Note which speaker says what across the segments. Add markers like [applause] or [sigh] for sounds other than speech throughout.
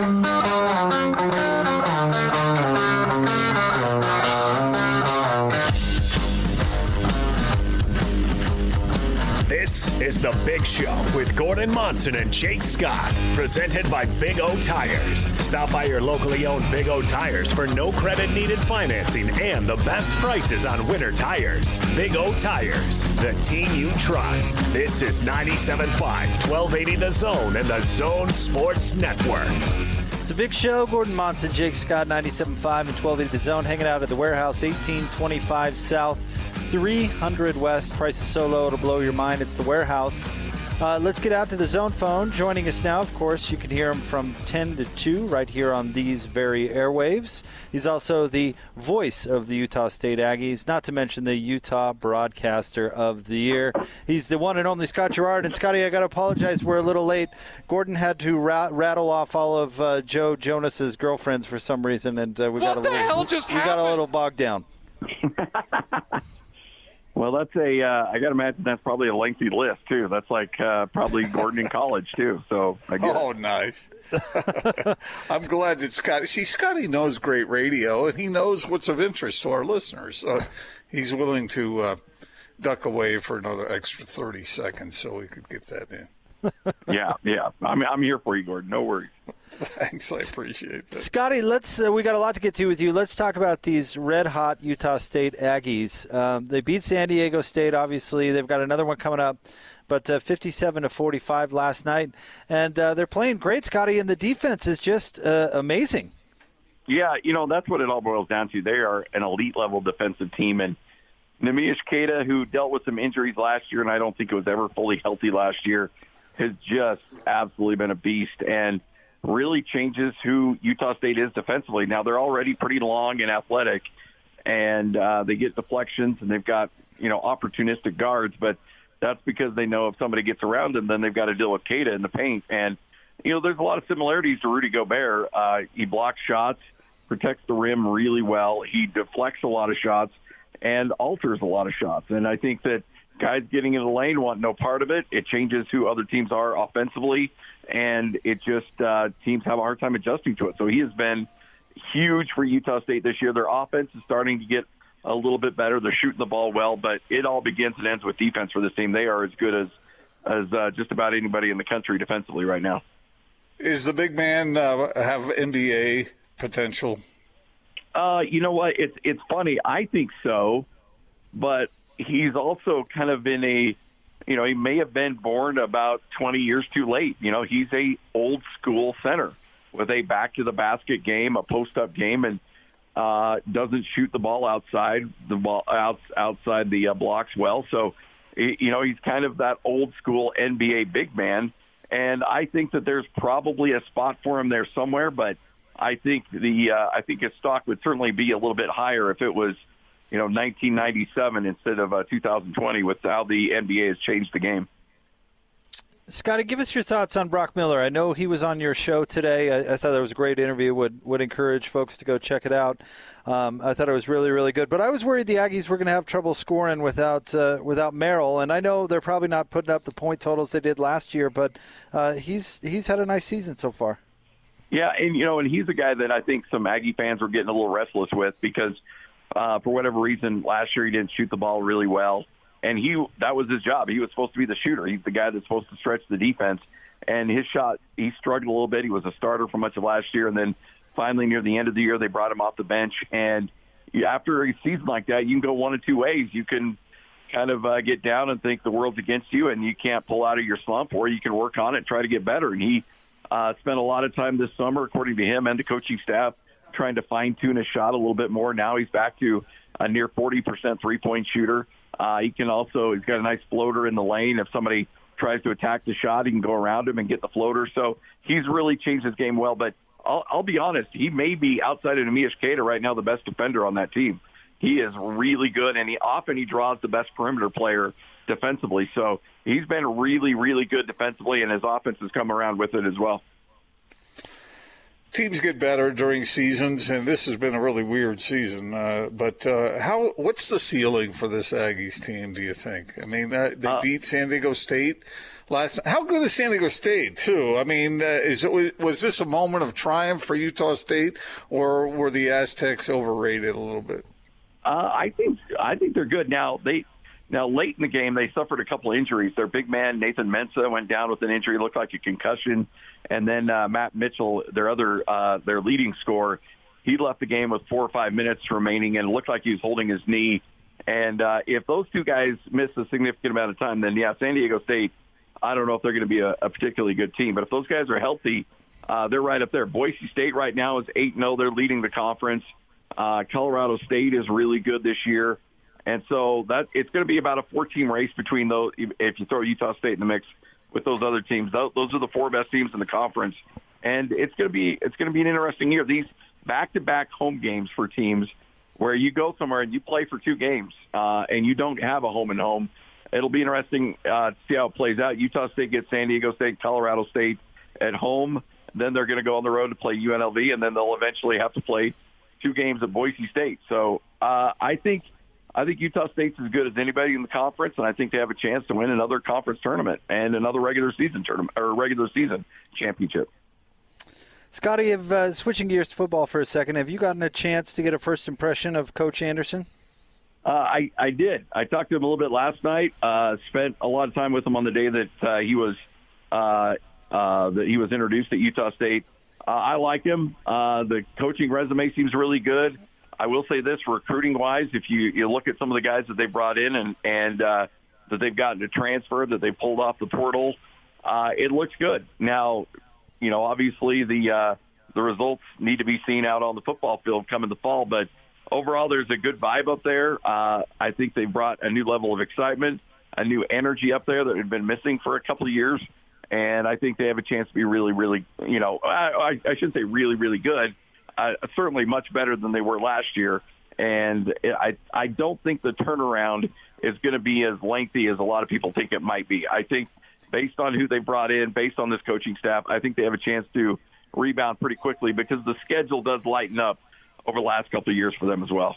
Speaker 1: This is The Big Show with Gordon Monson and Jake Scott, presented by Big O Tires. Stop by your locally owned Big O Tires for no credit needed financing and the best prices on winter tires. Big O Tires, the team you trust. This is 97.5, 1280 The Zone and The Zone Sports Network.
Speaker 2: It's a big show. Gordon Monson, Jake Scott, 97.5 and 1280 The Zone, hanging out at the warehouse, 1825 South. 300 West. Price is so low it'll blow your mind. It's the warehouse. Uh, let's get out to the zone phone. Joining us now, of course, you can hear him from 10 to 2 right here on these very airwaves. He's also the voice of the Utah State Aggies, not to mention the Utah Broadcaster of the Year. He's the one and only Scott Garrard. And, Scotty, I got to apologize. We're a little late. Gordon had to ra- rattle off all of uh, Joe Jonas's girlfriends for some reason, and uh, we, got a little, we got a little bogged down. [laughs]
Speaker 3: Well, that's a. Uh, I got to imagine that's probably a lengthy list too. That's like uh, probably Gordon in college too. So I get
Speaker 4: Oh,
Speaker 3: it.
Speaker 4: nice. [laughs] I'm glad that Scotty. See, Scotty knows great radio, and he knows what's of interest to our listeners. So he's willing to uh, duck away for another extra 30 seconds so we could get that in. [laughs]
Speaker 3: Yeah, yeah. I'm I'm here for you, Gordon. No worries. [laughs]
Speaker 4: Thanks, I appreciate that.
Speaker 2: Scotty, let's. Uh, we got a lot to get to with you. Let's talk about these red hot Utah State Aggies. Um, they beat San Diego State. Obviously, they've got another one coming up, but uh, 57 to 45 last night, and uh, they're playing great, Scotty. And the defense is just uh, amazing.
Speaker 3: Yeah, you know that's what it all boils down to. They are an elite level defensive team, and Neemias Queta, who dealt with some injuries last year, and I don't think it was ever fully healthy last year, has just absolutely been a beast and really changes who Utah State is defensively. Now they're already pretty long and athletic, and uh, they get deflections and they've got you know opportunistic guards, but that's because they know if somebody gets around them, then they've got to deal with Queta in the paint. And you know there's a lot of similarities to Rudy Gobert. Uh, he blocks shots, protects the rim really well. He deflects a lot of shots and alters a lot of shots. And I think that guys getting in the lane want no part of it. It changes who other teams are offensively, and it just uh, teams have a hard time adjusting to it. So he has been huge for Utah State this year. Their offense is starting to get a little bit better. They're shooting the ball well, but it all begins and ends with defense for this team. They are as good as as uh, just about anybody in the country defensively right now.
Speaker 4: Is the big man uh, have NBA potential?
Speaker 3: Uh, you know what? It's it's funny. I think so, but he's also kind of been a, you know, he may have been born about 20 years too late. You know, he's a old school center with a back to the basket game, a post up game, and uh, doesn't shoot the ball outside the ball out, outside the uh, blocks well. So, you know, he's kind of that old school NBA big man. And I think that there's probably a spot for him there somewhere, but I think the uh, I think his stock would certainly be a little bit higher if it was, you know, 1997 instead of uh, 2020 with how the NBA has changed the game.
Speaker 2: Scotty, give us your thoughts on Brock Miller. I know he was on your show today. I, I thought that was a great interview. Would would encourage folks to go check it out. Um, I thought it was really really good. But I was worried the Aggies were going to have trouble scoring without uh, without Merrill. And I know they're probably not putting up the point totals they did last year, but uh, he's he's had a nice season so far.
Speaker 3: Yeah, and you know, and he's a guy that I think some Aggie fans were getting a little restless with because uh, for whatever reason last year he didn't shoot the ball really well, and he that was his job. He was supposed to be the shooter. He's the guy that's supposed to stretch the defense, and his shot he struggled a little bit. He was a starter for much of last year, and then finally near the end of the year they brought him off the bench. And after a season like that, you can go one of two ways. You can kind of uh, get down and think the world's against you and you can't pull out of your slump, or you can work on it and try to get better. And he uh, spent a lot of time this summer, according to him and the coaching staff, trying to fine tune his shot a little bit more. Now he's back to a near 40% three point shooter. Uh, he can also, he's got a nice floater in the lane. If somebody tries to attack the shot, he can go around him and get the floater. So he's really changed his game well. But I'll, I'll be honest, he may be outside of Neemias Queta right now the best defender on that team. He is really good, and he often he draws the best perimeter player defensively. So he's been really, really good defensively, and his offense has come around with it as well.
Speaker 4: Teams get better during seasons, and this has been a really weird season. Uh, but uh, how? What's the ceiling for this Aggies team? Do you think? I mean, uh, they
Speaker 3: Uh,
Speaker 4: beat San Diego State last. How good is San Diego State too? I mean, uh, is it was this a moment of triumph for Utah State, or were the Aztecs overrated a little bit?
Speaker 3: Uh, I think I think they're good now. They now late in the game they suffered a couple of injuries. Their big man Nathan Mensah went down with an injury, looked like a concussion, and then uh, Matt Mitchell, their other uh, their leading scorer, he left the game with four or five minutes remaining, and looked like he was holding his knee. And uh, if those two guys miss a significant amount of time, then yeah, San Diego State I don't know if they're going to be a, a particularly good team. But if those guys are healthy, uh, they're right up there. Boise State right now is 8 0. They're leading the conference. Uh, Colorado State is really good this year. And so that it's going to be about a four-team race between those. If you throw Utah State in the mix with those other teams, those, are the four best teams in the conference, and it's going to be it's going to be an interesting year. These back-to-back home games for teams where you go somewhere and you play for two games uh, and you don't have a home and home it'll be interesting uh, to see how it plays out. Utah State gets San Diego State, Colorado State at home. Then they're going to go on the road to play UNLV, and then they'll eventually have to play two games at Boise State. So uh, I think I think Utah State's as good as anybody in the conference, and I think they have a chance to win another conference tournament and another regular season tournament or regular season championship.
Speaker 2: Scotty, if, uh, switching gears to football for a second, have you gotten a chance to get a first impression of Coach Anderson?
Speaker 3: Uh, I I did. I talked to him a little bit last night. Uh, spent a lot of time with him on the day that uh, he was uh, uh, that he was introduced at Utah State. Uh, I like him. Uh, the coaching resume seems really good. I will say this, recruiting wise, if you you look at some of the guys that they brought in and and uh, that they've gotten to transfer, that they pulled off the portal, uh, it looks good. Now, you know, obviously the uh, the results need to be seen out on the football field coming the fall, but overall, there's a good vibe up there. Uh, I think they brought a new level of excitement, a new energy up there that had been missing for a couple of years. And I think they have a chance to be really, really, you know, I, I shouldn't say really, really good. Uh, certainly much better than they were last year. And I, I don't think the turnaround is going to be as lengthy as a lot of people think it might be. I think based on who they brought in, based on this coaching staff, I think they have a chance to rebound pretty quickly because the schedule does lighten up over the last couple of years for them as well.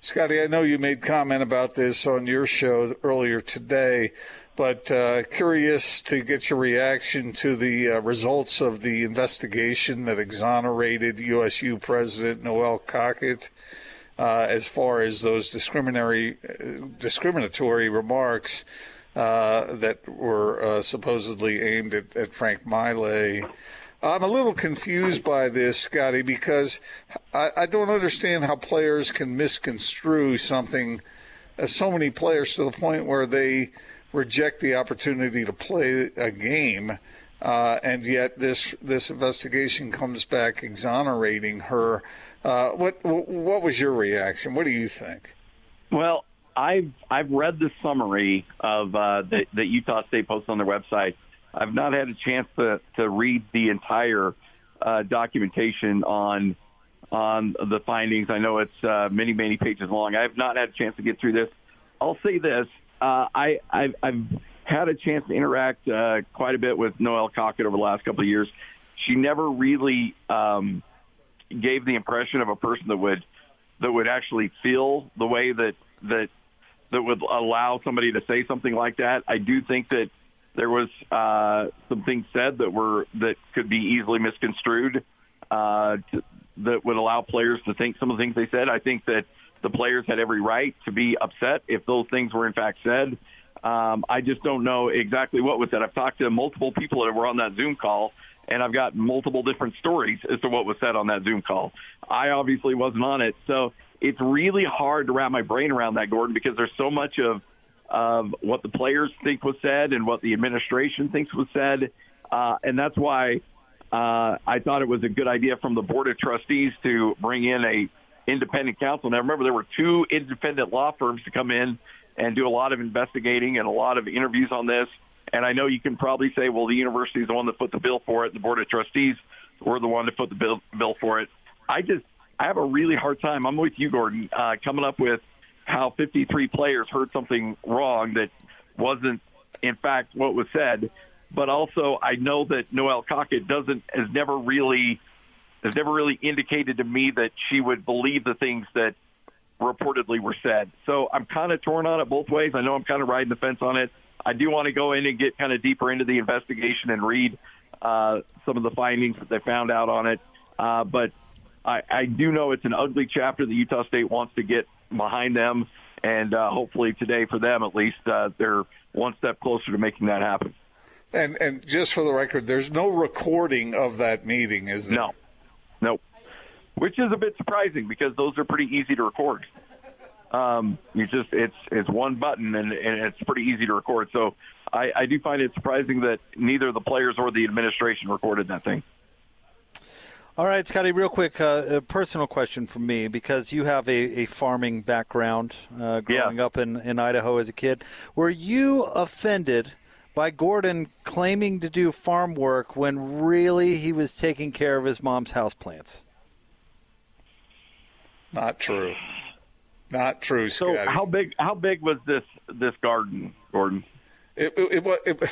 Speaker 4: Scotty, I know you made comment about this on your show earlier today, but uh, curious to get your reaction to the uh, results of the investigation that exonerated USU President Noelle Cockett. Uh, as far as those discriminatory uh, discriminatory remarks uh, that were uh, supposedly aimed at, at Frank Maile. I'm a little confused by this, Scotty, because I, I don't understand how players can misconstrue something. So many players to the point where they reject the opportunity to play a game, uh, and yet this this investigation comes back exonerating her. Uh, what what was your reaction? What do you think?
Speaker 3: Well, I've I've read the summary of uh, that, that Utah State posts on their website I've not had a chance to, to read the entire uh, documentation on on the findings. I know it's uh, many, many pages long. I have not had a chance to get through this. I'll say this. Uh, I, I've, I've had a chance to interact uh, quite a bit with Noelle Cockett over the last couple of years. She never really um, gave the impression of a person that would that would actually feel the way that that that would allow somebody to say something like that. I do think that there was uh, some things said that were that could be easily misconstrued uh, to, that would allow players to think some of the things they said. I think that the players had every right to be upset if those things were in fact said. Um, I just don't know exactly what was said. I've talked to multiple people that were on that Zoom call, and I've got multiple different stories as to what was said on that Zoom call. I obviously wasn't on it, so it's really hard to wrap my brain around that, Gordon, because there's so much of of what the players think was said and what the administration thinks was said. Uh, and that's why uh, I thought it was a good idea from the board of trustees to bring in a independent counsel. Now, remember, there were two independent law firms to come in and do a lot of investigating and a lot of interviews on this. And I know you can probably say, well, the university is the one that put the bill for it. The board of trustees were the one that put the bill, bill for it. I just, I have a really hard time. I'm with you, Gordon, uh, coming up with how 53 players heard something wrong that wasn't, in fact, what was said. But also, I know that Noelle Cockett doesn't has never really has never really indicated to me that she would believe the things that reportedly were said. So I'm kind of torn on it both ways. I know I'm kind of riding the fence on it. I do want to go in and get kind of deeper into the investigation and read uh, some of the findings that they found out on it. Uh, but I, I do know it's an ugly chapter that Utah State wants to get behind them, and uh, hopefully today, for them at least, uh, they're one step closer to making that happen.
Speaker 4: And and just for the record, there's no recording of that meeting, is there?
Speaker 3: No, nope. Which is a bit surprising because those are pretty easy to record. Um, you just it's it's one button and, and it's pretty easy to record. So I, I do find it surprising that neither the players or the administration recorded that thing.
Speaker 2: All right, Scotty, real quick, uh, a personal question from me because you have a, a farming background uh, growing
Speaker 3: Yeah.
Speaker 2: up in, in Idaho as a kid. Were you offended by Gordon claiming to do farm work when really he was taking care of his mom's houseplants?
Speaker 4: Not true. Not true,
Speaker 3: So
Speaker 4: Scotty.
Speaker 3: how big how big was this this garden, Gordon?
Speaker 4: It, it, it, wa- it,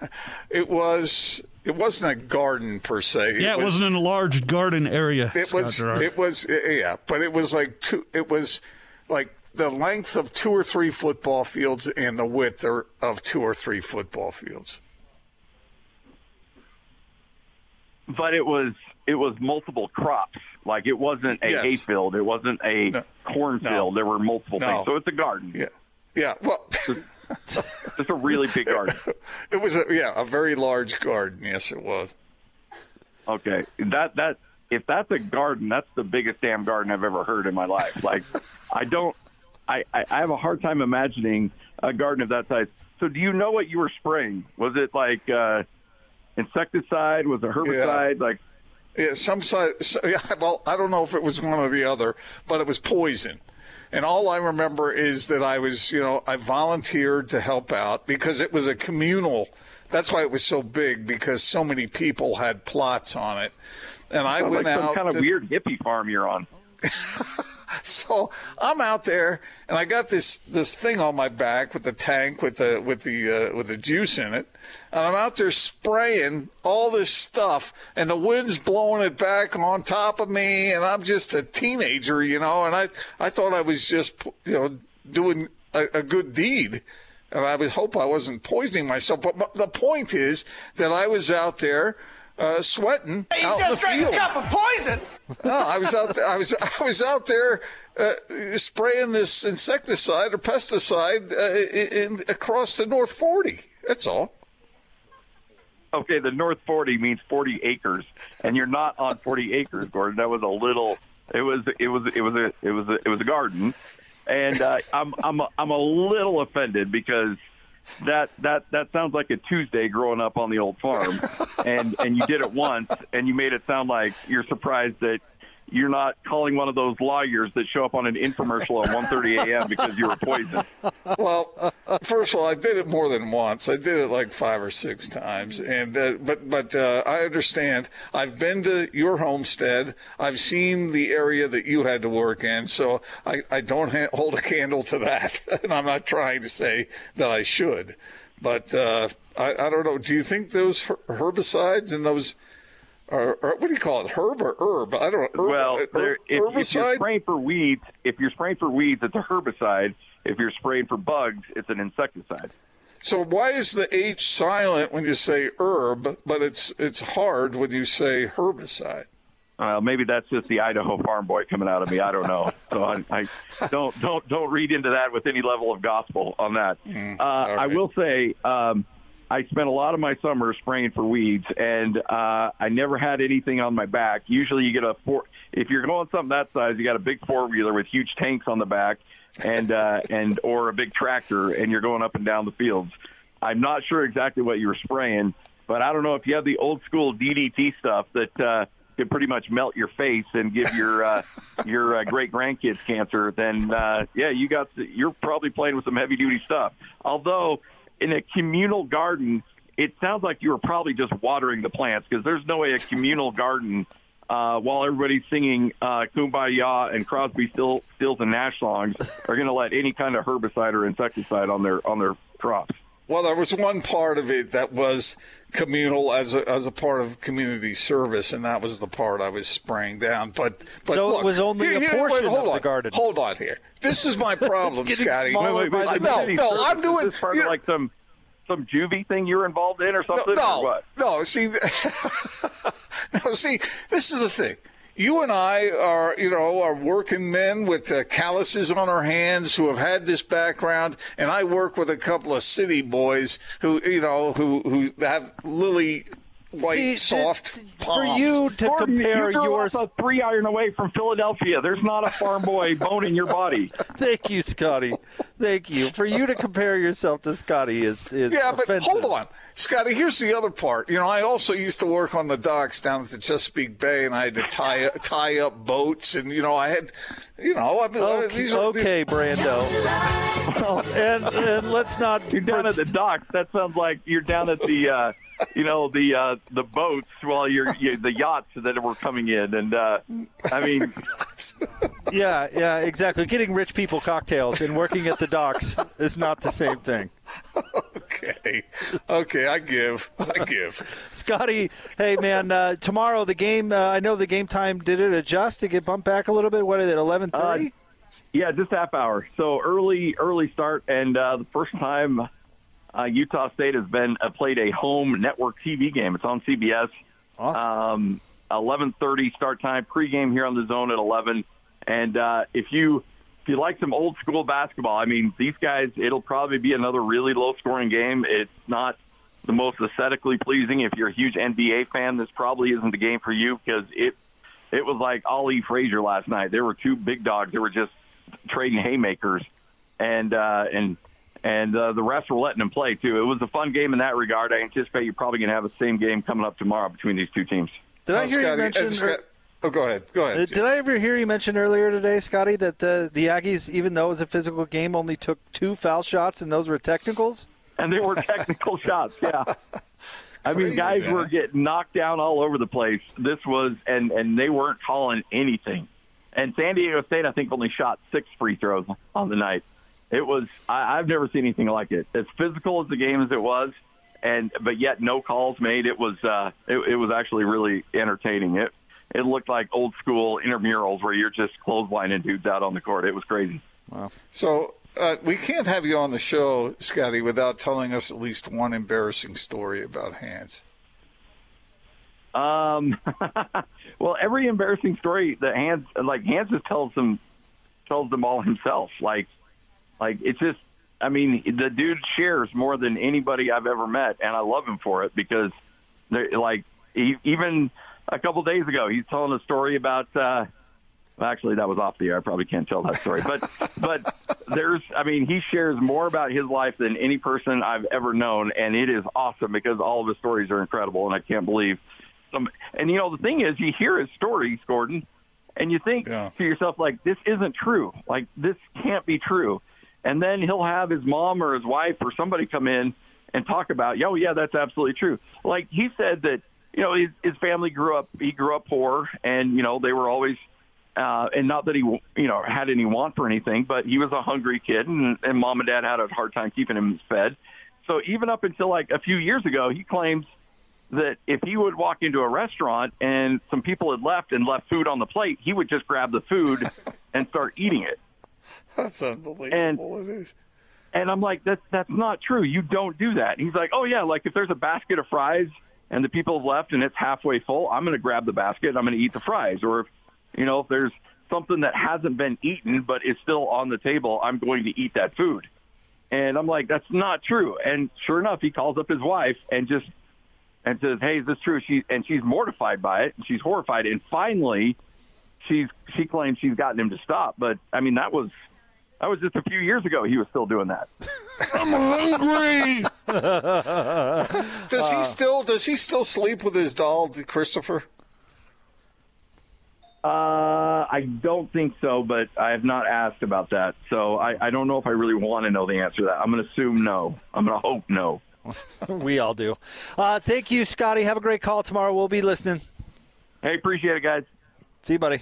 Speaker 4: [laughs] it was it wasn't a garden per se.
Speaker 5: Yeah, it,
Speaker 4: was,
Speaker 5: wasn't in a large garden area.
Speaker 4: It
Speaker 5: Scott
Speaker 4: was.
Speaker 5: Garrard.
Speaker 4: It was. Yeah, but it was like two. It was like the length of two or three football fields and the width er, of two or three football fields.
Speaker 3: But it was it was multiple crops. Like it wasn't a
Speaker 4: Yes.
Speaker 3: hayfield. It wasn't a
Speaker 4: No.
Speaker 3: cornfield.
Speaker 4: No.
Speaker 3: There were multiple
Speaker 4: No.
Speaker 3: things. So it's a garden.
Speaker 4: Yeah. Yeah. Well,
Speaker 3: It's a really big [laughs] garden.
Speaker 4: it was. A, yeah, a very large garden. Yes, it was.
Speaker 3: Okay, that that if that's a garden, that's the biggest damn garden I've ever heard in my life. Like, I don't, I, I I have a hard time imagining a garden of that size. So, do you know what you were spraying? Was it like uh, insecticide? Was it herbicide? Like,
Speaker 4: Yeah, some side. So, [laughs] yeah, well, I don't know if it was one or the other, but it was poison. And all I remember is that I was, you know, I volunteered to help out because it was a communal. That's why it was so big because so many people had plots on it. And I
Speaker 3: sounds
Speaker 4: went
Speaker 3: like some
Speaker 4: out
Speaker 3: kind of
Speaker 4: to-
Speaker 3: weird hippie farm you're on. [laughs] [laughs]
Speaker 4: So I'm out there, and I got this this thing on my back with the tank with the with the uh, with the juice in it, and I'm out there spraying all this stuff, and the wind's blowing it back on top of me, and I'm just a teenager, you know, and I I thought I was just you know doing a, a good deed. And I would hope I wasn't poisoning myself. But the point is that I was out there uh, sweating out in the field.
Speaker 6: of poison. [laughs]
Speaker 4: No, I was out. There, I was. I was out there uh, spraying this insecticide or pesticide uh, in, in across the North Forty. That's all.
Speaker 3: Okay, the North 40 means 40 acres, and you're not on 40 acres, Gordon. That was a little. It was. It was. It was a. It was. A, it was a garden, and uh, I'm. I'm. A, I'm a little offended because that that that sounds like a Tuesday growing up on the old farm, [laughs] and and you did it once, and you made it sound like you're surprised that you're not calling one of those lawyers that show up on an infomercial at 1:30 a.m. because you were poisoned.
Speaker 4: Well, first of all, I did it more than once. I did it like five or six times, and uh, but but uh, I understand. I've been to your homestead. I've seen the area that you had to work in, so I I don't ha- hold a candle to that, [laughs] and I'm not trying to say that I should, but uh, I I don't know. Do you think those her- herbicides and those are, are what do you call it, herb or herb? I don't know. Herb,
Speaker 3: Well,
Speaker 4: uh,
Speaker 3: there, if, if you're spraying for weeds, if you're spraying for weeds, it's a herbicide. If you're spraying for bugs, it's an insecticide.
Speaker 4: So why is the H silent when you say herb, but it's it's hard when you say herbicide?
Speaker 3: Uh, maybe that's just the Idaho farm boy coming out of me. I don't know. [laughs] So I, I don't don't don't read into that with any level of gospel on that. uh, I will say um, I spent a lot of my summer spraying for weeds, and uh, I never had anything on my back. Usually, you get a four. If you're going something that size, you got a big four wheeler with huge tanks on the back, and uh, and or a big tractor, and you're going up and down the fields. I'm not sure exactly what you were spraying, but I don't know if you have the old school DDT stuff that uh, can pretty much melt your face and give your uh, [laughs] your uh, great grandkids cancer. Then uh, yeah, you got you're probably playing with some heavy duty stuff. Although in a communal garden, it sounds like you were probably just watering the plants because there's no way a communal garden. Uh, while everybody's singing uh, "Kumbaya" and Crosby, Still, Stills, and Nash songs, are going to let any kind of herbicide or insecticide on their on their crops.
Speaker 4: Well, there was one part of it that was communal as a, as a part of community service, and that was the part I was spraying down. But, but
Speaker 2: So it was only a portion
Speaker 4: hold
Speaker 2: of the
Speaker 4: on,
Speaker 2: garden.
Speaker 4: Hold on here. This is my [laughs] problem,
Speaker 2: getting
Speaker 4: Scotty.
Speaker 2: smaller by the
Speaker 4: no,
Speaker 2: minute.
Speaker 4: no, I'm doing
Speaker 3: Is this part
Speaker 4: you
Speaker 3: of like some some juvie thing you're involved in or something?
Speaker 4: no,
Speaker 3: or what?
Speaker 4: no. See, [laughs] no. See, this is the thing. You and I are, you know, are working men with uh, calluses on our hands who have had this background, and I work with a couple of city boys who, you know, who who have lily white,
Speaker 2: See,
Speaker 4: soft
Speaker 2: th-
Speaker 4: palms.
Speaker 2: for you to
Speaker 3: Gordon,
Speaker 2: compare
Speaker 3: you threw
Speaker 2: yours.
Speaker 3: a three iron away from Philadelphia. There's not a farm boy [laughs] bone in your body.
Speaker 2: Thank you, Scotty. Thank you. For you to compare yourself to Scotty is is
Speaker 4: Yeah, but hold on, Scotty. Here's the other part. You know, I also used to work on the docks down at the Chesapeake Bay, and I had to tie tie up boats, and you know, I had, you know, I mean,
Speaker 2: Okay,
Speaker 4: these are these-
Speaker 2: okay Brando. [laughs] and, and let's not.
Speaker 3: You're down at the docks. That sounds like you're down at the, uh, you know, the uh, the boats while you're you, the yachts that were coming in, and uh, I mean,
Speaker 2: Yeah, yeah, exactly. Getting rich people cocktails and working at the docks is not the same thing.
Speaker 4: okay, okay. I give, I give.
Speaker 2: Scotty, hey man, uh, tomorrow the game. Uh, I know the game time. Did it adjust to get bumped back a little bit? What is it? Eleven thirty.
Speaker 3: yeah, just half hour. So early, early start, and uh, the first time uh, Utah State has been uh, played a home network TV game. It's on CBS.
Speaker 2: awesome.
Speaker 3: um, 11:30 start time. Pregame here on the zone at 11. And uh, if you if you like some old school basketball, I mean, these guys, it'll probably be another really low scoring game. It's not the most aesthetically pleasing. If you're a huge NBA fan, this probably isn't the game for you because it it was like Ali Frazier last night. There were two big dogs. They were just trading haymakers, and uh, and and uh, the rest were letting them play too. It was a fun game in that regard. I anticipate you're probably going to have the same game coming up tomorrow between these two teams.
Speaker 2: Did I
Speaker 4: Oh,
Speaker 2: hear you mention?
Speaker 4: uh, Scott- oh, go ahead. Go ahead.
Speaker 2: Uh, Did I ever hear you mention earlier today, Scotty, that the the Aggies, even though it was a physical game, only took two foul shots and those were technicals?
Speaker 3: and they were technical [laughs] shots. Yeah, I mean,
Speaker 4: Crazy,
Speaker 3: guys
Speaker 4: man.
Speaker 3: were getting knocked down all over the place. This was, and and they weren't calling anything. And San Diego State, I think, only shot six free throws on the night. It was, I, I've never seen anything like it. As physical as the game as it was, and but yet no calls made. It was, uh, it, it was actually really entertaining. It it looked like old school intramurals where you're just clotheslining dudes out on the court. It was crazy. Wow.
Speaker 4: So uh, we can't have you on the show, Scotty, without telling us at least one embarrassing story about Hans.
Speaker 3: Um, [laughs] well, every embarrassing story that Hans like Hans just tells them tells them all himself. Like, like it's just. I mean, the dude shares more than anybody I've ever met, and I love him for it because, like, he, even a couple days ago, he's telling a story about. uh actually, that was off the air. I probably can't tell that story, but [laughs] but there's, I mean, he shares more about his life than any person I've ever known, and it is awesome because all of his stories are incredible, and I can't believe some. And you know, the thing is, you hear his stories, Gordon, and you think
Speaker 4: Yeah.
Speaker 3: to yourself, like, this isn't true. Like, this can't be true. And then he'll have his mom or his wife or somebody come in and talk about, oh yeah, that's absolutely true. Like he said that, you know, his, his family grew up, he grew up poor, and you know, they were always uh, and not that he, you know, had any want for anything, but he was a hungry kid, and, and mom and dad had a hard time keeping him fed. So even up until like a few years ago, he claims that if he would walk into a restaurant and some people had left and left food on the plate, he would just grab the food [laughs] and start eating it.
Speaker 4: That's unbelievable.
Speaker 3: And-
Speaker 4: it is.
Speaker 3: And I'm like, that's that's not true. You don't do that. And he's like, oh yeah, like if there's a basket of fries and the people have left and it's halfway full, I'm going to grab the basket. and I'm going to eat the fries. Or if you know if there's something that hasn't been eaten but is still on the table, I'm going to eat that food. And I'm like, that's not true. And sure enough, he calls up his wife and just and says, hey, is this true? She and she's mortified by it. And she's horrified. And finally, she's she claims she's gotten him to stop. But I mean, that was that was just a few years ago. He was still doing that. [laughs]
Speaker 4: I'm hungry. [laughs] does he still does he still sleep with his doll, Christopher?
Speaker 3: Uh, I don't think so, but I have not asked about that. So I, I don't know if I really want to know the answer to that. I'm going to assume no. I'm going to hope no. [laughs]
Speaker 2: we all do. Uh, thank you, Scotty. Have a great call tomorrow. We'll be listening.
Speaker 3: Hey, appreciate it, guys.
Speaker 2: See you, buddy.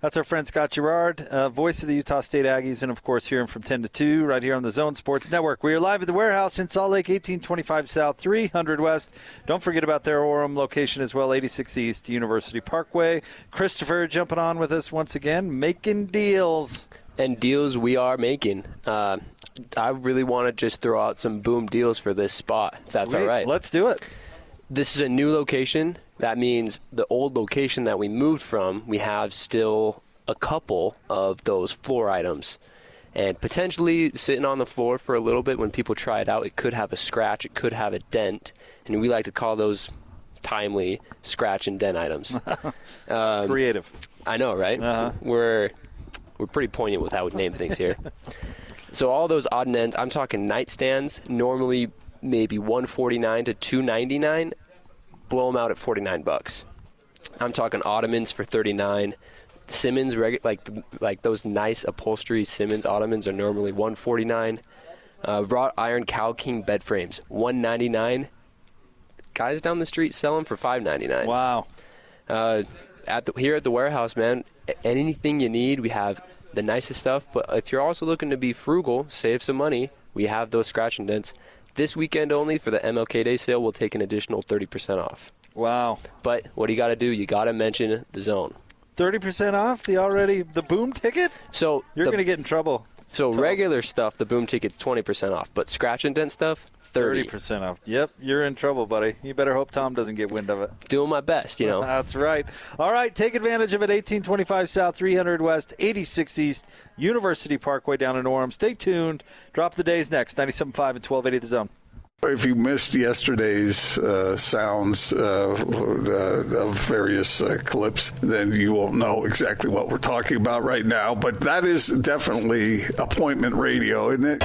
Speaker 2: That's our friend Scott Garrard, uh, voice of the Utah State Aggies, and of course, hearing from 10 to 2 right here on the Zone Sports Network. We are live at the warehouse in Salt Lake, 1825 South, 300 West. Don't forget about their Orem location as well, 86 East, University Parkway. Christopher jumping on with us once again, making deals.
Speaker 6: and deals we are making. Uh, I really want to just throw out some boom deals for this spot. That's
Speaker 2: Sweet.
Speaker 6: all right.
Speaker 2: Let's do it.
Speaker 6: this is a new location. That means the old location that we moved from, we have still a couple of those floor items. And potentially sitting on the floor for a little bit when people try it out, it could have a scratch, it could have a dent. And we like to call those timely scratch and dent items. [laughs] Um,
Speaker 2: Creative.
Speaker 6: I know, right?
Speaker 2: Uh-huh.
Speaker 6: We're we're pretty poignant with how we name things here. so all those odd and ends, I'm talking nightstands, normally maybe 149 to 299. Blow them out at 49 bucks. I'm talking ottomans for 39. Simmons, like like those nice upholstery Simmons ottomans are normally 149. Uh, wrought iron Cal King bed frames, 199. Guys down the street sell them for 5.99
Speaker 2: Wow.
Speaker 6: uh, at the, here at the warehouse, man. Anything you need, we have the nicest stuff. But if you're also looking to be frugal, save some money, we have those scratch and dents. This weekend only for the MLK Day sale, we'll take an additional 30% off.
Speaker 2: Wow.
Speaker 6: But what do you got to do? You got to mention the zone.
Speaker 2: 30% off the already the boom ticket?
Speaker 6: So
Speaker 2: You're going to get in trouble.
Speaker 6: So
Speaker 2: Tell-
Speaker 6: regular stuff, the boom ticket's 20% off, but scratch and dent stuff, 30.
Speaker 2: 30% off. Yep, you're in trouble, buddy. You better hope Tom doesn't get wind of it.
Speaker 6: Doing my best, you know. [laughs]
Speaker 2: That's right. All right, take advantage of it. 1825 South, 300 West, 86 East, University Parkway down in Orem. Stay tuned. Drop the days next. 97.5 and 1280 the zone.
Speaker 4: If you missed yesterday's uh, sounds uh, uh, of various uh, clips, then you won't know exactly what we're talking about right now. But that is definitely appointment radio, isn't it?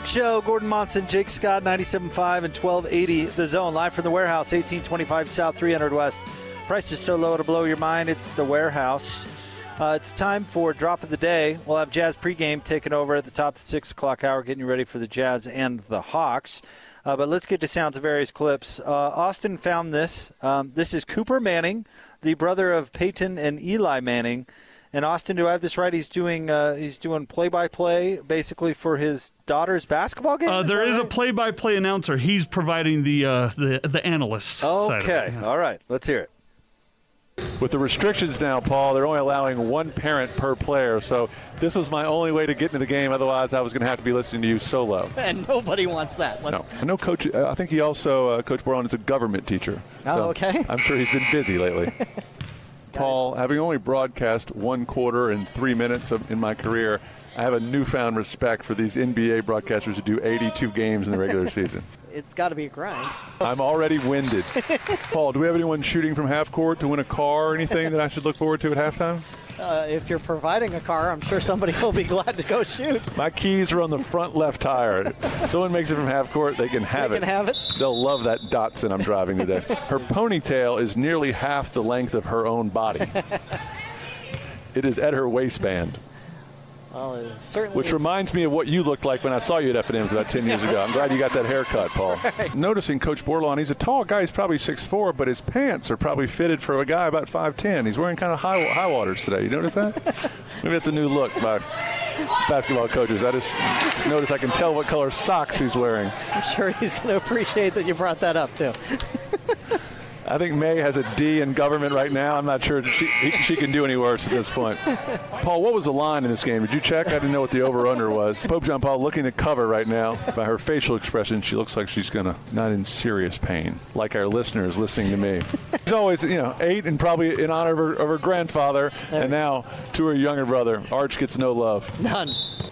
Speaker 2: Big Show, Gordon Monson, Jake Scott, 97.5 and 1280 the zone. Live from the warehouse, 1825 South, 300 West. Price is so low it'll blow your mind. It's the warehouse. Uh, it's time for drop of the day. We'll have Jazz pregame taking over at the top of the 6 o'clock hour, getting you ready for the Jazz and the Hawks. Uh, but let's get to sounds of various clips. Uh, Austin found this. Um, this is Cooper Manning, the brother of Peyton and Eli Manning. And Austin, do I have this right? He's doing uh, he's doing play by play basically for his daughter's basketball game.
Speaker 5: Uh, there
Speaker 2: that
Speaker 5: is a play-by-play announcer. He's providing the uh, the the analyst. side of it,
Speaker 2: Okay,
Speaker 5: yeah.
Speaker 2: all right. Let's hear it.
Speaker 7: With the restrictions now, Paul, they're only allowing one parent per player. So this was my only way to get into the game. Otherwise, I was going to have to be listening to you solo.
Speaker 8: and nobody wants that. Let's,
Speaker 7: No, I know Coach. Uh, I think he also, uh, Coach Borland, is a government teacher.
Speaker 8: Oh,
Speaker 7: So
Speaker 8: okay.
Speaker 7: I'm sure he's been busy lately. [laughs] Paul, having only broadcast one quarter and three minutes of, in my career, I have a newfound respect for these NBA broadcasters who do 82 games in the regular [laughs] season.
Speaker 8: It's got to be a grind.
Speaker 7: I'm already winded. [laughs] Paul, do we have anyone shooting from half court to win a car or anything that I should look forward to at halftime?
Speaker 8: Uh, if you're providing a car, I'm sure somebody will be glad to go shoot.
Speaker 7: My keys are on the front left tire. Someone makes it from half court, they can have
Speaker 8: They
Speaker 7: it.
Speaker 8: can have it.
Speaker 7: They'll love that Datsun I'm driving today. [laughs] Her ponytail is nearly half the length of her own body. It is at her waistband,
Speaker 8: Well, it certainly.
Speaker 7: which reminds me of what you looked like when I saw you at F&M's about 10 years ago. I'm glad you got that haircut, Paul. Noticing Coach Bordelon, he's a tall guy. He's probably 6'4", but his pants are probably fitted for a guy about 5'10". He's wearing kind of high, high waters today. You notice that? [laughs] Maybe that's a new look by basketball coaches. I just notice I can tell what color socks he's wearing.
Speaker 8: I'm sure he's going to appreciate that you brought that up too. [laughs]
Speaker 7: I think May has a D in government right now. I'm not sure she, she can do any worse at this point. Paul, what was the line in this game? Did you check? I didn't know what the over/under was. Pope John Paul looking to cover right now. By her facial expression, she looks like she's gonna not in serious pain, like our listeners listening to me. She's always, you know, eight and probably in honor of her, of her grandfather, and now to her younger brother. Arch gets no love.
Speaker 8: None.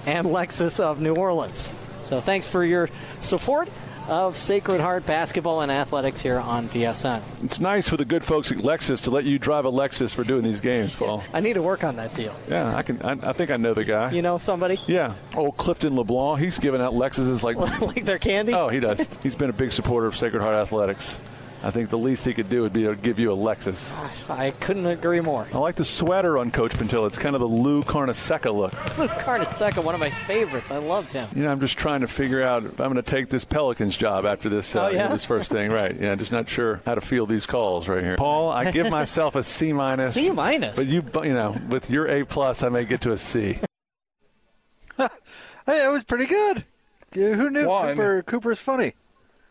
Speaker 8: And Lexus of New Orleans. So thanks for your support of Sacred Heart basketball and athletics here on VSN.
Speaker 7: It's nice for the good folks at Lexus to let you drive a Lexus for doing these games, Paul. [laughs]
Speaker 8: I need to work on that deal.
Speaker 7: Yeah, I can. I, I think I know the guy.
Speaker 8: You know somebody?
Speaker 7: Yeah. Oh, Clifton LeBlanc. He's giving out Lexuses like. [laughs]
Speaker 8: like their candy?
Speaker 7: oh, he does. He's been a big supporter of Sacred Heart Athletics. I think the least he could do would be to give you a Lexus.
Speaker 8: I couldn't agree more.
Speaker 7: I like the sweater on Coach Pintillo. It's kind of the Lou Carnesecca look.
Speaker 8: Lou Carnesecca, one of my favorites. I loved him.
Speaker 7: You know, I'm just trying to figure out if I'm going to take this Pelicans job after this. Uh,
Speaker 8: oh, yeah?
Speaker 7: this first thing, right? Yeah, just not sure how to field these calls right here. Paul, I give [laughs] myself a C minus.
Speaker 8: C minus.
Speaker 7: But you, you know, with your A plus, I may get to a C. [laughs]
Speaker 2: hey, it was pretty good. Who knew One, Cooper? Cooper's funny.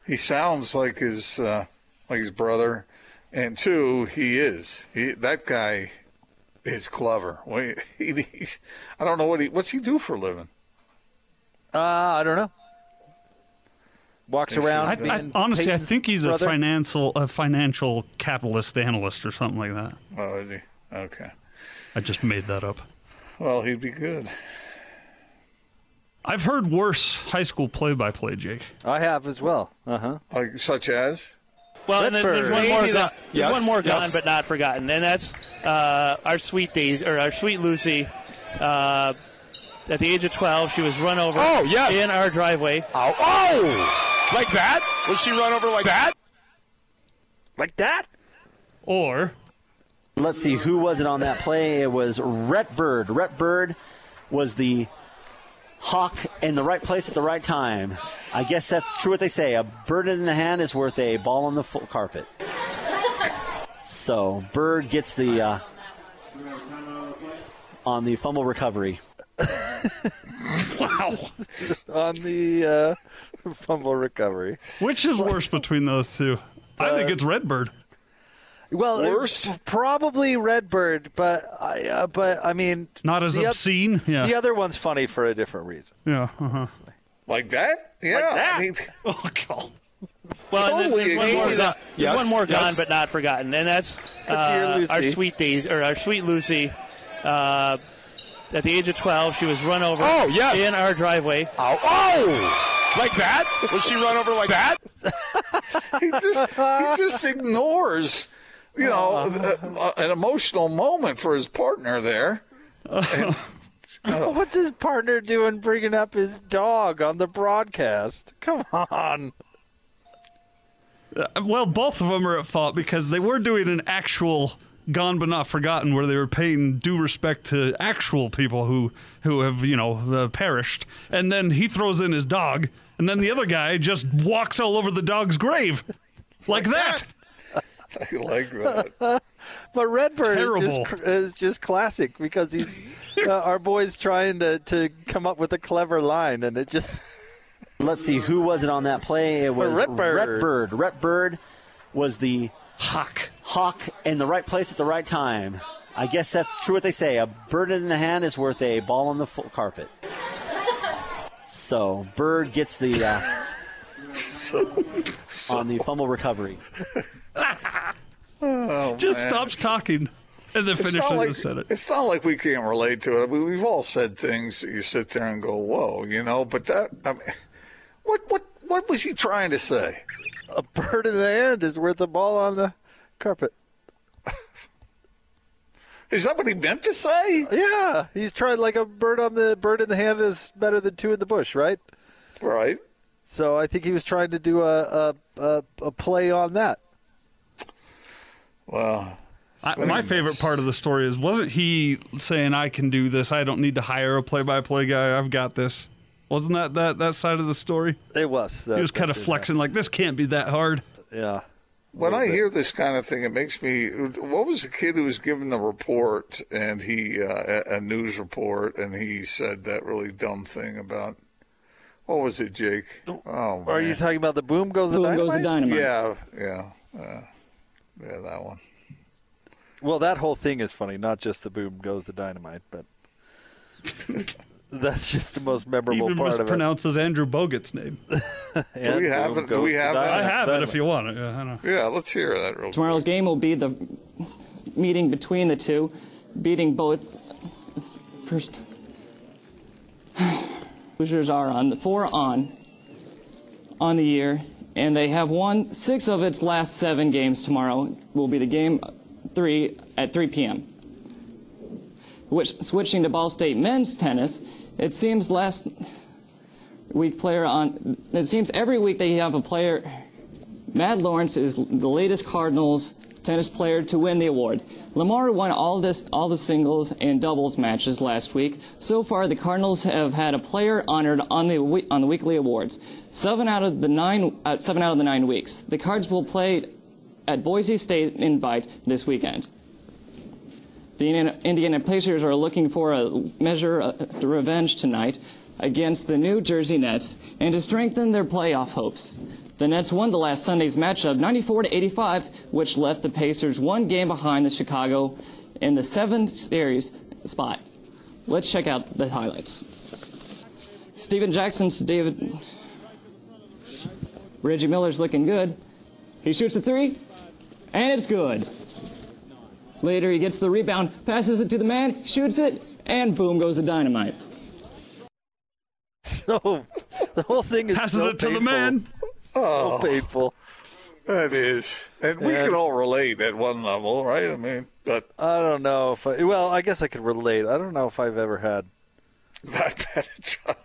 Speaker 4: He sounds like his. Uh, like his brother, and two, he is. He that guy is clever. He, [laughs] he, I don't know what he what's he do for a living.
Speaker 2: Uh, I don't know. Walks around.
Speaker 5: I, I, honestly, Peyton's I think he's brother. a financial a financial capitalist analyst or something like that.
Speaker 4: Oh, is he? Okay.
Speaker 5: I just made that up.
Speaker 4: Well, he'd be good.
Speaker 5: I've heard worse high school play-by-play, Jake.
Speaker 2: I have as well. Uh huh.
Speaker 4: Like such as.
Speaker 9: Well, and there's one more, gone, yes, one more yes. but not forgotten, and that's uh, our sweet days or our sweet Lucy. Uh, at the age of 12, she was run over
Speaker 10: oh, yes.
Speaker 9: in our driveway.
Speaker 10: Oh, oh, like that? Was she run over like that?
Speaker 2: Like that?
Speaker 5: Or
Speaker 11: let's see, who was it on that play? It was Rhett Bird. Rhett Bird was the hawk in the right place at the right time. I guess that's true what they say. A bird in the hand is worth a ball on the carpet. So Bird gets the uh, on the fumble recovery. [laughs]
Speaker 5: wow.
Speaker 2: on the uh, [laughs] fumble recovery.
Speaker 5: Which is worse between those two? I think it's Redbird.
Speaker 2: Well, worse, probably Redbird, but I, uh, but I mean,
Speaker 5: not as obscene.
Speaker 2: yeah, the other one's funny for a different reason.
Speaker 5: Yeah, uh-huh.
Speaker 4: like that. Yeah,
Speaker 2: like that. I mean, [laughs] [laughs]
Speaker 5: oh god.
Speaker 9: Well, totally there's, one more, gone, yes, one more yes. gone but not forgotten, and that's [laughs] uh, our sweet days or our sweet Lucy. Uh, at the age of 12, she was run over
Speaker 10: oh, yes.
Speaker 9: in our driveway.
Speaker 10: Oh, oh! Like that? Was she run over like that?
Speaker 4: he just he just ignores you know, uh, an emotional moment for his partner there. And,
Speaker 2: oh. What's his partner doing bringing up his dog on the broadcast? Come on.
Speaker 5: Uh, well, both of them are at fault because they were doing an actual gone but not forgotten where they were paying due respect to actual people who who have you know uh, perished and then he throws in his dog and then the other guy just walks all over the dog's grave like, like that. that. [laughs]
Speaker 4: I like that. [laughs]
Speaker 2: but Redbird is just, is just classic because he's [laughs] uh, our boy's trying to, to come up with a clever line, and it just.
Speaker 11: Let's see, who was it on that play? It was
Speaker 2: Redbird. Redbird.
Speaker 11: Rhett Bird. Rhett Bird was the
Speaker 5: hawk.
Speaker 11: Hawk in the right place at the right time. I guess that's true what they say. A bird in the hand is worth a ball on the carpet. So Bird gets the uh,
Speaker 4: so, so.
Speaker 11: on the fumble recovery. [laughs]
Speaker 4: oh,
Speaker 5: Just
Speaker 4: man.
Speaker 5: stops talking and then it's finishes
Speaker 4: like,
Speaker 5: the sentence.
Speaker 4: It's not like we can't relate to it. I mean, we've all said things that you sit there and go, "Whoa," you know. But that, I mean, what what what was he trying to say?
Speaker 2: A bird in the hand is worth a ball on the carpet.
Speaker 4: Is that what he meant to say?
Speaker 2: Yeah, he's trying like a bird on the bird in the hand is better than two in the bush, right?
Speaker 4: Right.
Speaker 2: So I think he was trying to do a a, a, a play on that.
Speaker 4: Well,
Speaker 5: I, my favorite part of the story is wasn't he saying I can do this? I don't need to hire a play-by-play guy. I've got this. Wasn't that that, that side of the story?
Speaker 2: It was.
Speaker 5: That, he was kind of flexing like this can't be that hard.
Speaker 2: Yeah.
Speaker 4: When I bit. hear this kind of thing, it makes me. What was the kid who was given the report and he uh, a news report and he said that really dumb thing about what was it, Jake? Oh,
Speaker 2: Are you talking about the boom goes the
Speaker 12: boom
Speaker 2: dynamite?
Speaker 12: goes the dynamite?
Speaker 4: Yeah, yeah, uh, yeah, that one.
Speaker 2: Well, that whole thing is funny. Not just the boom goes the dynamite, but [laughs] that's just the most memorable
Speaker 5: Even
Speaker 2: part of it.
Speaker 5: mispronounces Andrew Bogut's name. [laughs]
Speaker 4: do we have it? Do we have it?
Speaker 5: I
Speaker 4: that?
Speaker 5: have it if you want it. Yeah,
Speaker 4: yeah let's hear that real
Speaker 12: Tomorrow's
Speaker 4: quick.
Speaker 12: game will be the meeting between the two, beating both first [sighs] Hoosiers are on the four on on the year, and they have won six of its last seven games. Tomorrow will be the game three at 3 p.m. Which, switching to Ball State men's tennis, it seems last week player on. It seems every week they have a player Matt Lawrence is the latest Cardinals tennis player to win the award. Lamar won all this all the singles and doubles matches last week. So far, the Cardinals have had a player honored on the on the weekly awards. Seven out of the nine uh, seven out of the nine weeks. The Cards will play at Boise State Invite this weekend. The Indiana Pacers are looking for a measure of revenge tonight against the New Jersey Nets and to strengthen their playoff hopes. The Nets won the last Sunday's matchup 94 to 85, which left the Pacers one game behind the Chicago in the seventh series spot. Let's check out the highlights. Stephen Jackson's David. Reggie Miller's looking good. He shoots a three, and it's good. Later, he gets the rebound, passes it to the man, shoots it, and boom goes the dynamite. [laughs]
Speaker 2: So the whole thing is
Speaker 5: passes
Speaker 2: so
Speaker 5: it to the man. [laughs]
Speaker 2: So oh. painful.
Speaker 4: That is, and we
Speaker 2: Yeah.
Speaker 4: can all relate at one level, right? I mean, but
Speaker 2: I don't know if I, well, I guess I could relate. I don't know if I've ever had [laughs]
Speaker 4: that bad a job.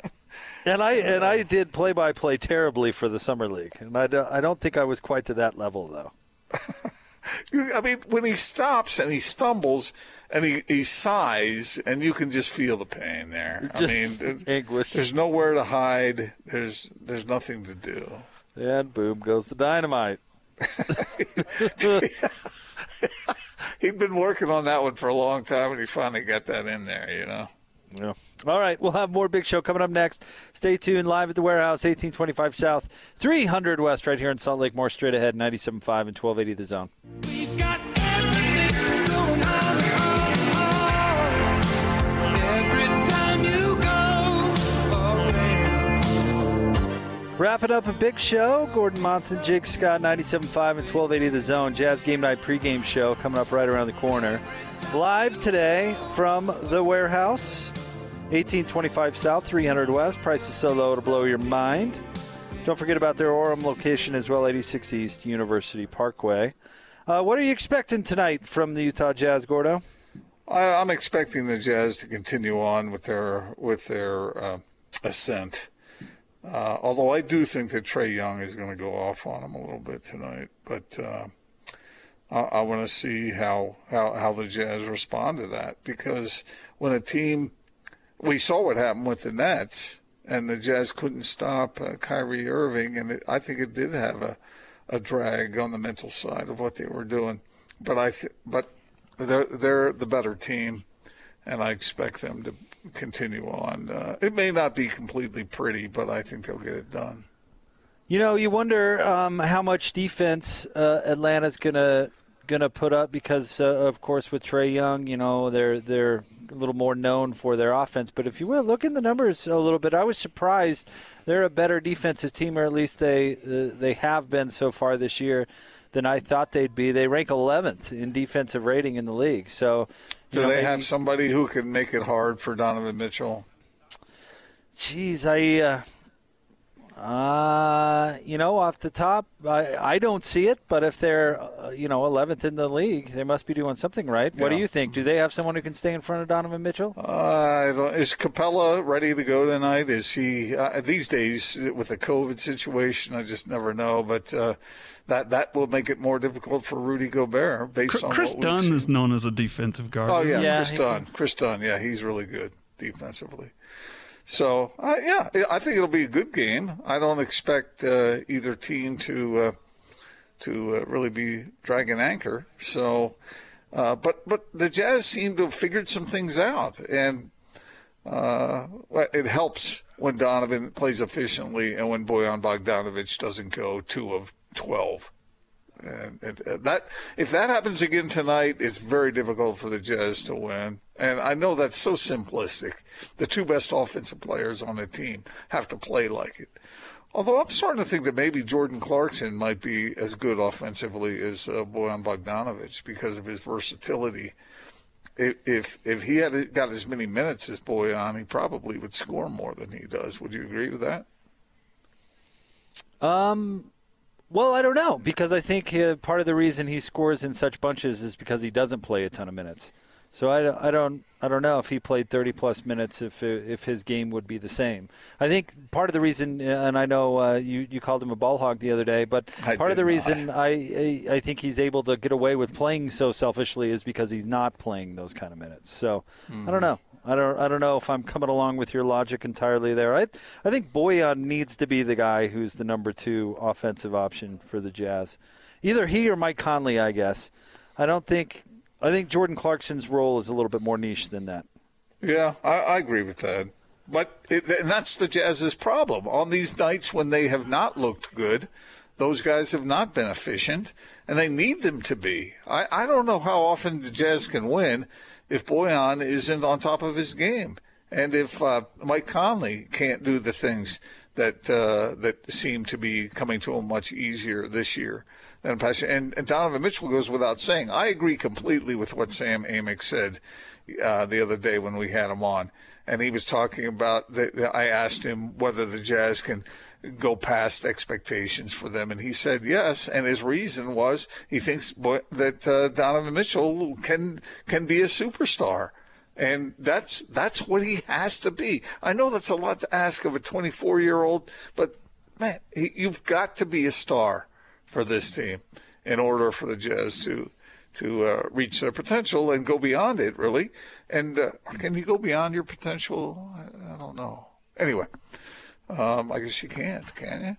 Speaker 2: And I and I did play by play terribly for the summer league, and I don't, I don't think I was quite to that level though. [laughs]
Speaker 4: I mean, when he stops and he stumbles and he, he sighs, and you can just feel the pain there. I
Speaker 2: Just
Speaker 4: mean,
Speaker 2: anguish.
Speaker 4: There's nowhere to hide. There's there's nothing to do.
Speaker 2: And boom goes the dynamite. [laughs]
Speaker 4: He'd been working on that one for a long time, and he finally got that in there. You know.
Speaker 2: Yeah. All right, we'll have more Big Show coming up next. Stay tuned. Live at the warehouse, 1825 South, 300 West, right here in Salt Lake. More straight ahead, 97.5 and 1280 The Zone. Wrapping up a big show. Gordon Monson, Jake Scott, 97.5 and 1280 The Zone. Jazz Game Night pregame show coming up right around the corner. Live today from the warehouse, 1825 South, 300 West. Price is so low to blow your mind. Don't forget about their Orem location as well, 86 East University Parkway. Uh, what are you expecting tonight from the Utah Jazz, Gordo?
Speaker 4: I, I'm expecting the Jazz to continue on with their with their uh, ascent. Uh, although I do think that Trae Young is going to go off on him a little bit tonight, but uh, I, I want to see how, how how the Jazz respond to that because when a team, we saw what happened with the Nets, and the Jazz couldn't stop uh, Kyrie Irving, and it, I think it did have a a drag on the mental side of what they were doing. But I th- but they're they're the better team, and I expect them to continue on. Uh, it may not be completely pretty, but I think they'll get it done.
Speaker 2: You know, you wonder um, how much defense uh, Atlanta's gonna gonna put up because, uh, of course, with Trae Young, you know they're they're a little more known for their offense. But if you will look in the numbers a little bit, I was surprised they're a better defensive team, or at least they uh, they have been so far this year than I thought they'd be. They rank 11th in defensive rating in the league. So, you
Speaker 4: Do
Speaker 2: know,
Speaker 4: they
Speaker 2: maybe-
Speaker 4: have somebody who can make it hard for Donovan Mitchell?
Speaker 2: Geez, I, uh, uh, you know, off the top, I, I don't see it. But if they're, uh, you know, 11th in the league, they must be doing something right. What do you think? Do they have someone who can stay in front of Donovan Mitchell?
Speaker 4: Uh, I don't, is Capela ready to go tonight? Is he uh, these days with the COVID situation? I just never know. But uh, that that will make it more difficult for Rudy Gobert based on Kris
Speaker 5: Dunn
Speaker 4: seen.
Speaker 5: is known as a defensive guard.
Speaker 4: Oh yeah,
Speaker 2: Yeah,
Speaker 4: Kris
Speaker 2: he
Speaker 4: Dunn. Kris Dunn. Yeah, he's really good defensively. So yeah, I think it'll be a good game. I don't expect uh, either team to uh, to uh, really be dragging anchor. So, uh, but but the Jazz seem to have figured some things out, and it helps when Donovan plays efficiently and when Bojan Bogdanovic doesn't go two of twelve. And, and uh, that if that happens again tonight, it's very difficult for the Jazz to win. And I know that's so simplistic. The two best offensive players on the team have to play like it. Although I'm starting to think that maybe Jordan Clarkson might be as good offensively as uh, Bojan Bogdanovic because of his versatility. If, if if he had got as many minutes as Bojan, he probably would score more than he does. Would you agree with that?
Speaker 2: Um, well, I don't know because I think uh, part of the reason he scores in such bunches is because he doesn't play a ton of minutes. So I, I don't I don't know if he played 30 plus minutes if if his game would be the same. I think part of the reason, and I know uh, you you called him a ball hog the other day, but
Speaker 4: I
Speaker 2: part of the
Speaker 4: did
Speaker 2: reason I, I I think he's able to get away with playing so selfishly is because he's not playing those kind of minutes. So I don't know. I don't I don't know if I'm coming along with your logic entirely there. I I think Bojan needs to be the guy who's the number two offensive option for the Jazz. Either he or Mike Conley, I guess. I don't think I think Jordan Clarkson's role is a little bit more niche than that.
Speaker 4: Yeah, I, I agree with that. But it, and that's the Jazz's problem. On these nights when they have not looked good, those guys have not been efficient, and they need them to be. I, I don't know how often the Jazz can win if Bojan isn't on top of his game, and if uh, Mike Conley can't do the things that uh, that seem to be coming to him much easier this year than. And, and Donovan Mitchell goes without saying. I agree completely with what Sam Amick said uh, the other day when we had him on, and he was talking about. The, I asked him whether the Jazz can go past expectations for them, and he said yes. And his reason was he thinks that uh, Donovan Mitchell can can be a superstar. And that's that's what he has to be. I know that's a lot to ask of a 24 year old, but man, you've got to be a star for this team in order for the Jazz to to uh, reach their potential and go beyond it, really. And uh, can you go beyond your potential? I, I don't know. Anyway, um, I guess you can't, can you?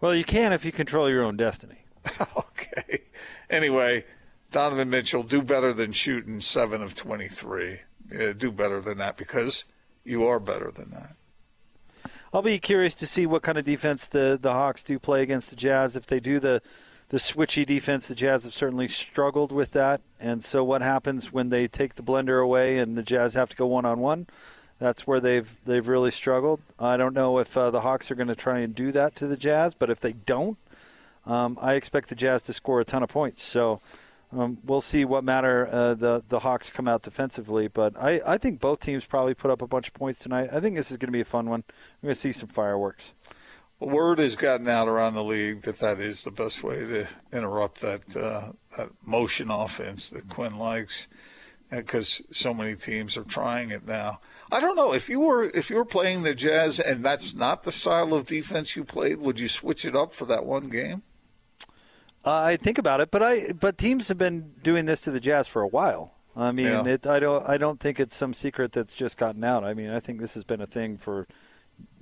Speaker 2: Well, you can if you control your own destiny. [laughs]
Speaker 4: okay. Anyway, Donovan Mitchell, do better than shooting seven of 23. Yeah, do better than that because you are better than that.
Speaker 2: I'll be curious to see what kind of defense the, the Hawks do play against the Jazz. If they do the the switchy defense, the Jazz have certainly struggled with that. And so, what happens when they take the blender away and the Jazz have to go one on one? That's where they've they've really struggled. I don't know if uh, the Hawks are going to try and do that to the Jazz, but if they don't, um, I expect the Jazz to score a ton of points. So. Um, we'll see what matter uh, the the Hawks come out defensively, but I, I think both teams probably put up a bunch of points tonight. I think this is going to be a fun one. We're going to see some fireworks.
Speaker 4: Word has gotten out around the league that that is the best way to interrupt that uh, that motion offense that Quin likes, because so many teams are trying it now. I don't know if you were if you were playing the Jazz and that's not the style of defense you played, would you switch it up for that one game?
Speaker 2: Uh, I think about it, but I but teams have been doing this to the Jazz for a while. I mean, yeah. it, I don't I don't think it's some secret that's just gotten out. I mean, I think this has been a thing for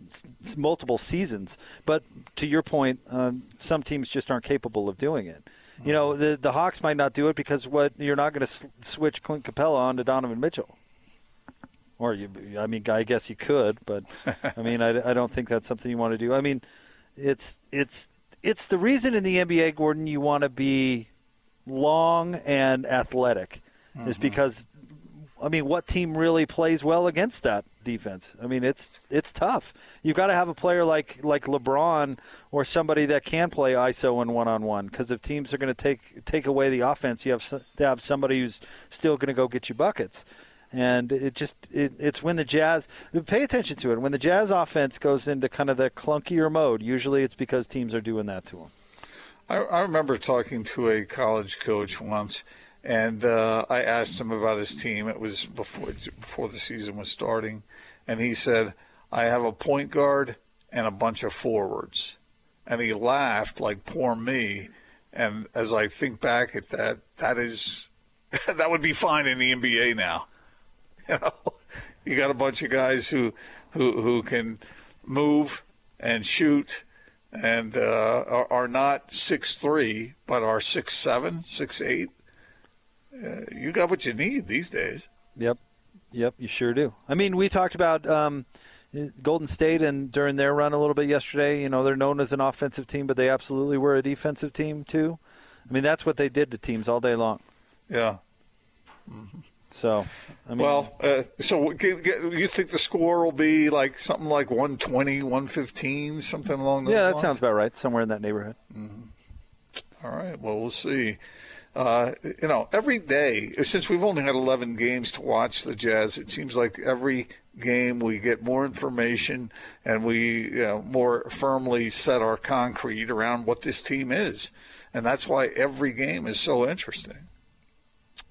Speaker 2: s- multiple seasons. But to your point, um, some teams just aren't capable of doing it. You know, the the Hawks might not do it because what you're not going to s- switch Clint Capela on to Donovan Mitchell. Or you, I mean, I guess you could, but I mean, I, I don't think that's something you want to do. I mean, it's it's it's the reason in the NBA, Gordon, you want to be long and athletic, mm-hmm. is because, I mean, what team really plays well against that defense? I mean, it's it's tough. You've got to have a player like like LeBron or somebody that can play ISO and one on one. Because if teams are going to take take away the offense, you have to have somebody who's still going to go get you buckets and it just it, it's when the jazz pay attention to it. When the jazz offense goes into kind of the clunkier mode usually it's because teams are doing that to them
Speaker 4: i, I remember talking to a college coach once and uh, i asked him about his team. It was before before the season was starting and he said i have a point guard and a bunch of forwards. And he laughed like poor me and as i think back at that that is [laughs] that would be fine in the nba now [laughs] You know, you got a bunch of guys who who who can move and shoot and uh, are, are, not six three, but are six seven, six eight. Uh, you got what you need these days.
Speaker 2: Yep, yep, you sure do. I mean, we talked about um, Golden State and during their run a little bit yesterday. You know, they're known as an offensive team, but they absolutely were a defensive team too. I mean, that's what they did to teams all day long.
Speaker 4: Yeah. Mm-hmm.
Speaker 2: So, I mean,
Speaker 4: well, uh, so you think the score will be like something like 120, 115, something along those lines?
Speaker 2: Yeah, that
Speaker 4: lines?
Speaker 2: sounds about right. Somewhere in that neighborhood.
Speaker 4: Mm-hmm. All right. Well, we'll see. Uh, you know, every day, since we've only had 11 games to watch the Jazz, it seems like every game we get more information and we you know, more firmly set our concrete around what this team is. And that's why every game is so interesting.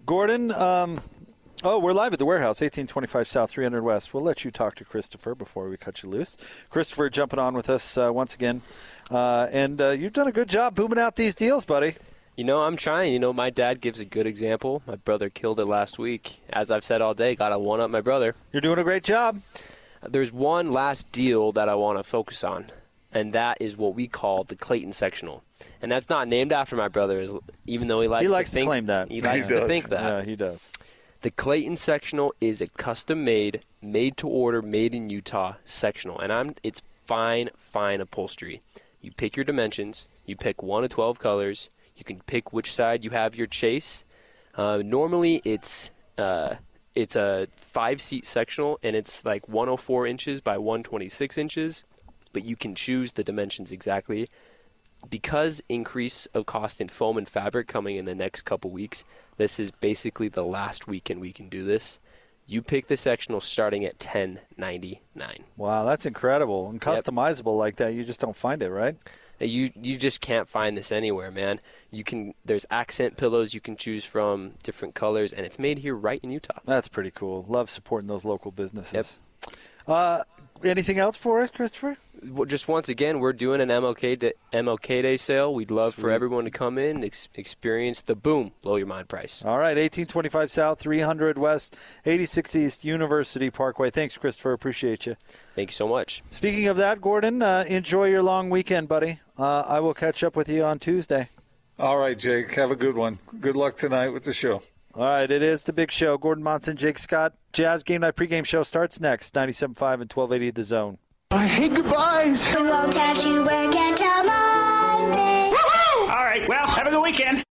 Speaker 2: Gordon, um, Oh, we're live at the warehouse, 1825 South, 300 West. We'll let you talk to Christopher before we cut you loose. Christopher jumping on with us uh, once again. Uh, and uh, you've done a good job booming out these deals, buddy.
Speaker 6: You know, I'm trying. You know, my dad gives a good example. My brother killed it last week. As I've said all day, got to one up my brother.
Speaker 2: You're doing a great job.
Speaker 6: There's one last deal that I want to focus on, and that is what we call the Clayton sectional. And that's not named after my brother, even though he likes,
Speaker 2: he likes
Speaker 6: to,
Speaker 2: to
Speaker 6: think,
Speaker 2: claim that.
Speaker 6: He likes he to think that.
Speaker 2: Yeah, he does.
Speaker 6: The Clayton sectional is a custom made, made to order, made in Utah sectional, and I'm it's fine, fine upholstery. You pick your dimensions, you pick one of 12 colors, you can pick which side you have your chase. Uh, normally, it's uh, it's a five seat sectional, and it's like 104 inches by 126 inches, but you can choose the dimensions exactly because increase of cost in foam and fabric coming in the next couple weeks, this is basically the last weekend we can do this. You pick the sectional starting at ten ninety nine.
Speaker 2: Wow, that's incredible and customizable yep. like that. You just don't find it, right?
Speaker 6: You you just can't find this anywhere, man. You can there's accent pillows you can choose from, different colors, and it's made here right in Utah.
Speaker 2: That's pretty cool. Love supporting those local businesses. Yep. Uh, anything else for us, Christopher?
Speaker 6: Well, just once again, we're doing an MLK Day, MLK Day sale. We'd love Sweet. for everyone to come in, ex- experience the boom, blow your mind price.
Speaker 2: All right, 1825 South, 300 West, 86 East, University Parkway. Thanks, Christopher. Appreciate you.
Speaker 6: Thank you so much.
Speaker 2: Speaking of that, Gordon, uh, enjoy your long weekend, buddy. Uh, I will catch up with you on Tuesday.
Speaker 4: All right, Jake. Have a good one. Good luck tonight with the show.
Speaker 2: All right, it is the big show. Gordon Monson, Jake Scott. Jazz Game Night pregame show starts next. 97.5 and 1280 The Zone.
Speaker 13: I hate goodbyes.
Speaker 14: We won't have to work until Monday.
Speaker 15: All right, well, have a good weekend.